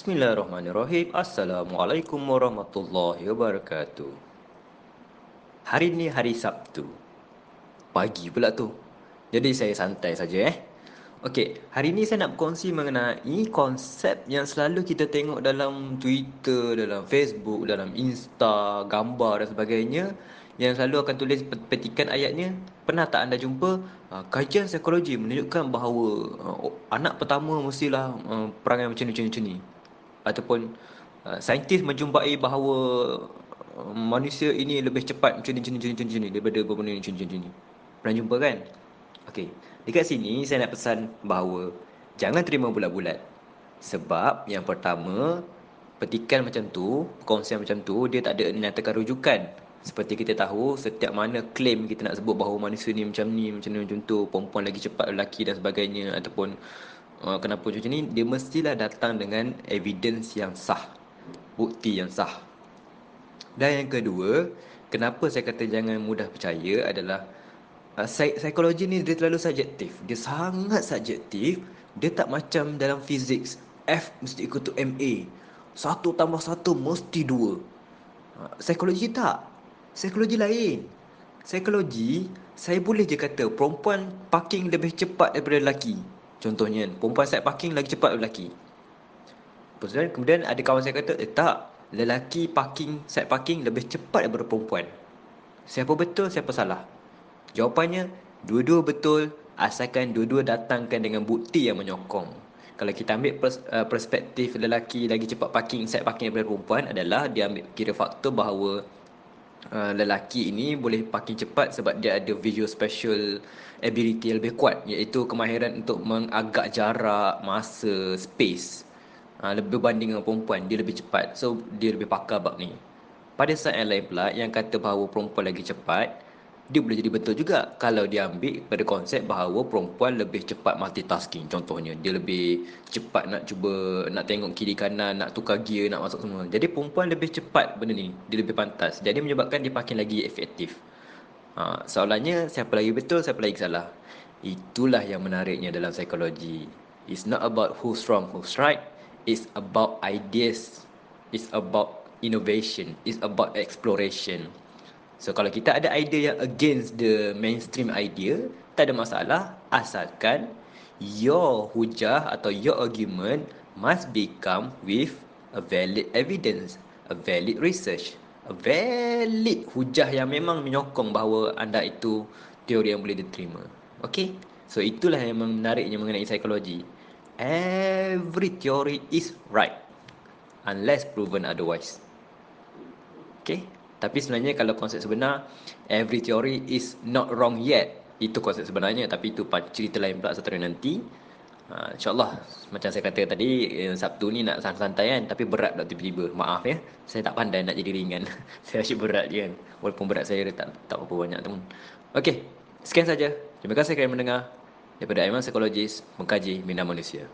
Bismillahirrahmanirrahim. Assalamualaikum warahmatullahi wabarakatuh. Hari ni hari Sabtu. Pagi pula tu. Jadi saya santai saja eh. Okey, hari ni saya nak berkongsi mengenai konsep yang selalu kita tengok dalam Twitter, dalam Facebook, dalam Insta, gambar dan sebagainya yang selalu akan tulis petikan ayatnya. Pernah tak anda jumpa uh, kajian psikologi menunjukkan bahawa uh, anak pertama mestilah uh, perangai macam ni, macam ni, macam ni ataupun uh, saintis menjumpai bahawa uh, manusia ini lebih cepat macam ni macam ni macam ni, daripada ni macam ni macam ni. Pernah jumpa kan? Okey. Dekat sini saya nak pesan bahawa jangan terima bulat-bulat. Sebab yang pertama petikan macam tu, konsep macam tu dia tak ada nyatakan rujukan. Seperti kita tahu, setiap mana klaim kita nak sebut bahawa manusia ni macam ni, macam ni, macam tu, perempuan lagi cepat lelaki dan sebagainya ataupun uh, kenapa macam ni? Dia mestilah datang dengan evidence yang sah bukti yang sah. Dan yang kedua kenapa saya kata jangan mudah percaya adalah uh, psikologi ni dia terlalu subjektif. Dia sangat subjektif. Dia tak macam dalam fizik F mesti ikut tu MA satu tambah satu mesti dua. Uh, psikologi tak. Psikologi lain. Psikologi saya boleh je kata perempuan parking lebih cepat daripada lelaki Contohnya perempuan set parking lagi cepat lelaki. Kemudian ada kawan saya kata, eh tak, lelaki parking set parking lebih cepat daripada perempuan. Siapa betul, siapa salah? Jawapannya, dua-dua betul asalkan dua-dua datangkan dengan bukti yang menyokong. Kalau kita ambil pers- uh, perspektif lelaki lagi cepat parking set parking daripada perempuan adalah dia ambil kira faktor bahawa uh, lelaki ini boleh parking cepat sebab dia ada visual special ability yang lebih kuat iaitu kemahiran untuk mengagak jarak, masa, space. Uh, lebih berbanding dengan perempuan dia lebih cepat. So dia lebih pakar bab ni. Pada saat yang lain pula yang kata bahawa perempuan lagi cepat dia boleh jadi betul juga kalau dia ambil pada konsep bahawa perempuan lebih cepat multitasking contohnya. Dia lebih cepat nak cuba nak tengok kiri kanan nak tukar gear nak masuk semua. Jadi perempuan lebih cepat benda ni dia lebih pantas. Jadi menyebabkan dia makin lagi efektif. Ha, soalannya siapa lagi betul siapa lagi salah? Itulah yang menariknya dalam psikologi. It's not about who's wrong who's right. It's about ideas. It's about innovation. It's about exploration So kalau kita ada idea yang against the mainstream idea, tak ada masalah asalkan your hujah atau your argument must become with a valid evidence, a valid research, a valid hujah yang memang menyokong bahawa anda itu teori yang boleh diterima. Okay? So itulah yang menariknya mengenai psikologi. Every theory is right unless proven otherwise. Okay? Tapi sebenarnya kalau konsep sebenar every theory is not wrong yet. Itu konsep sebenarnya tapi itu cerita lain pula satu hari nanti. Ha, InsyaAllah macam saya kata tadi eh, Sabtu ni nak santai kan tapi berat pula tiba-tiba. Maaf ya. Saya tak pandai nak jadi ringan. saya asyik berat je kan. Walaupun berat saya tak tak apa banyak teman. Okey, sekian saja. Terima kasih kerana mendengar daripada Aiman Psikologis mengkaji minat manusia.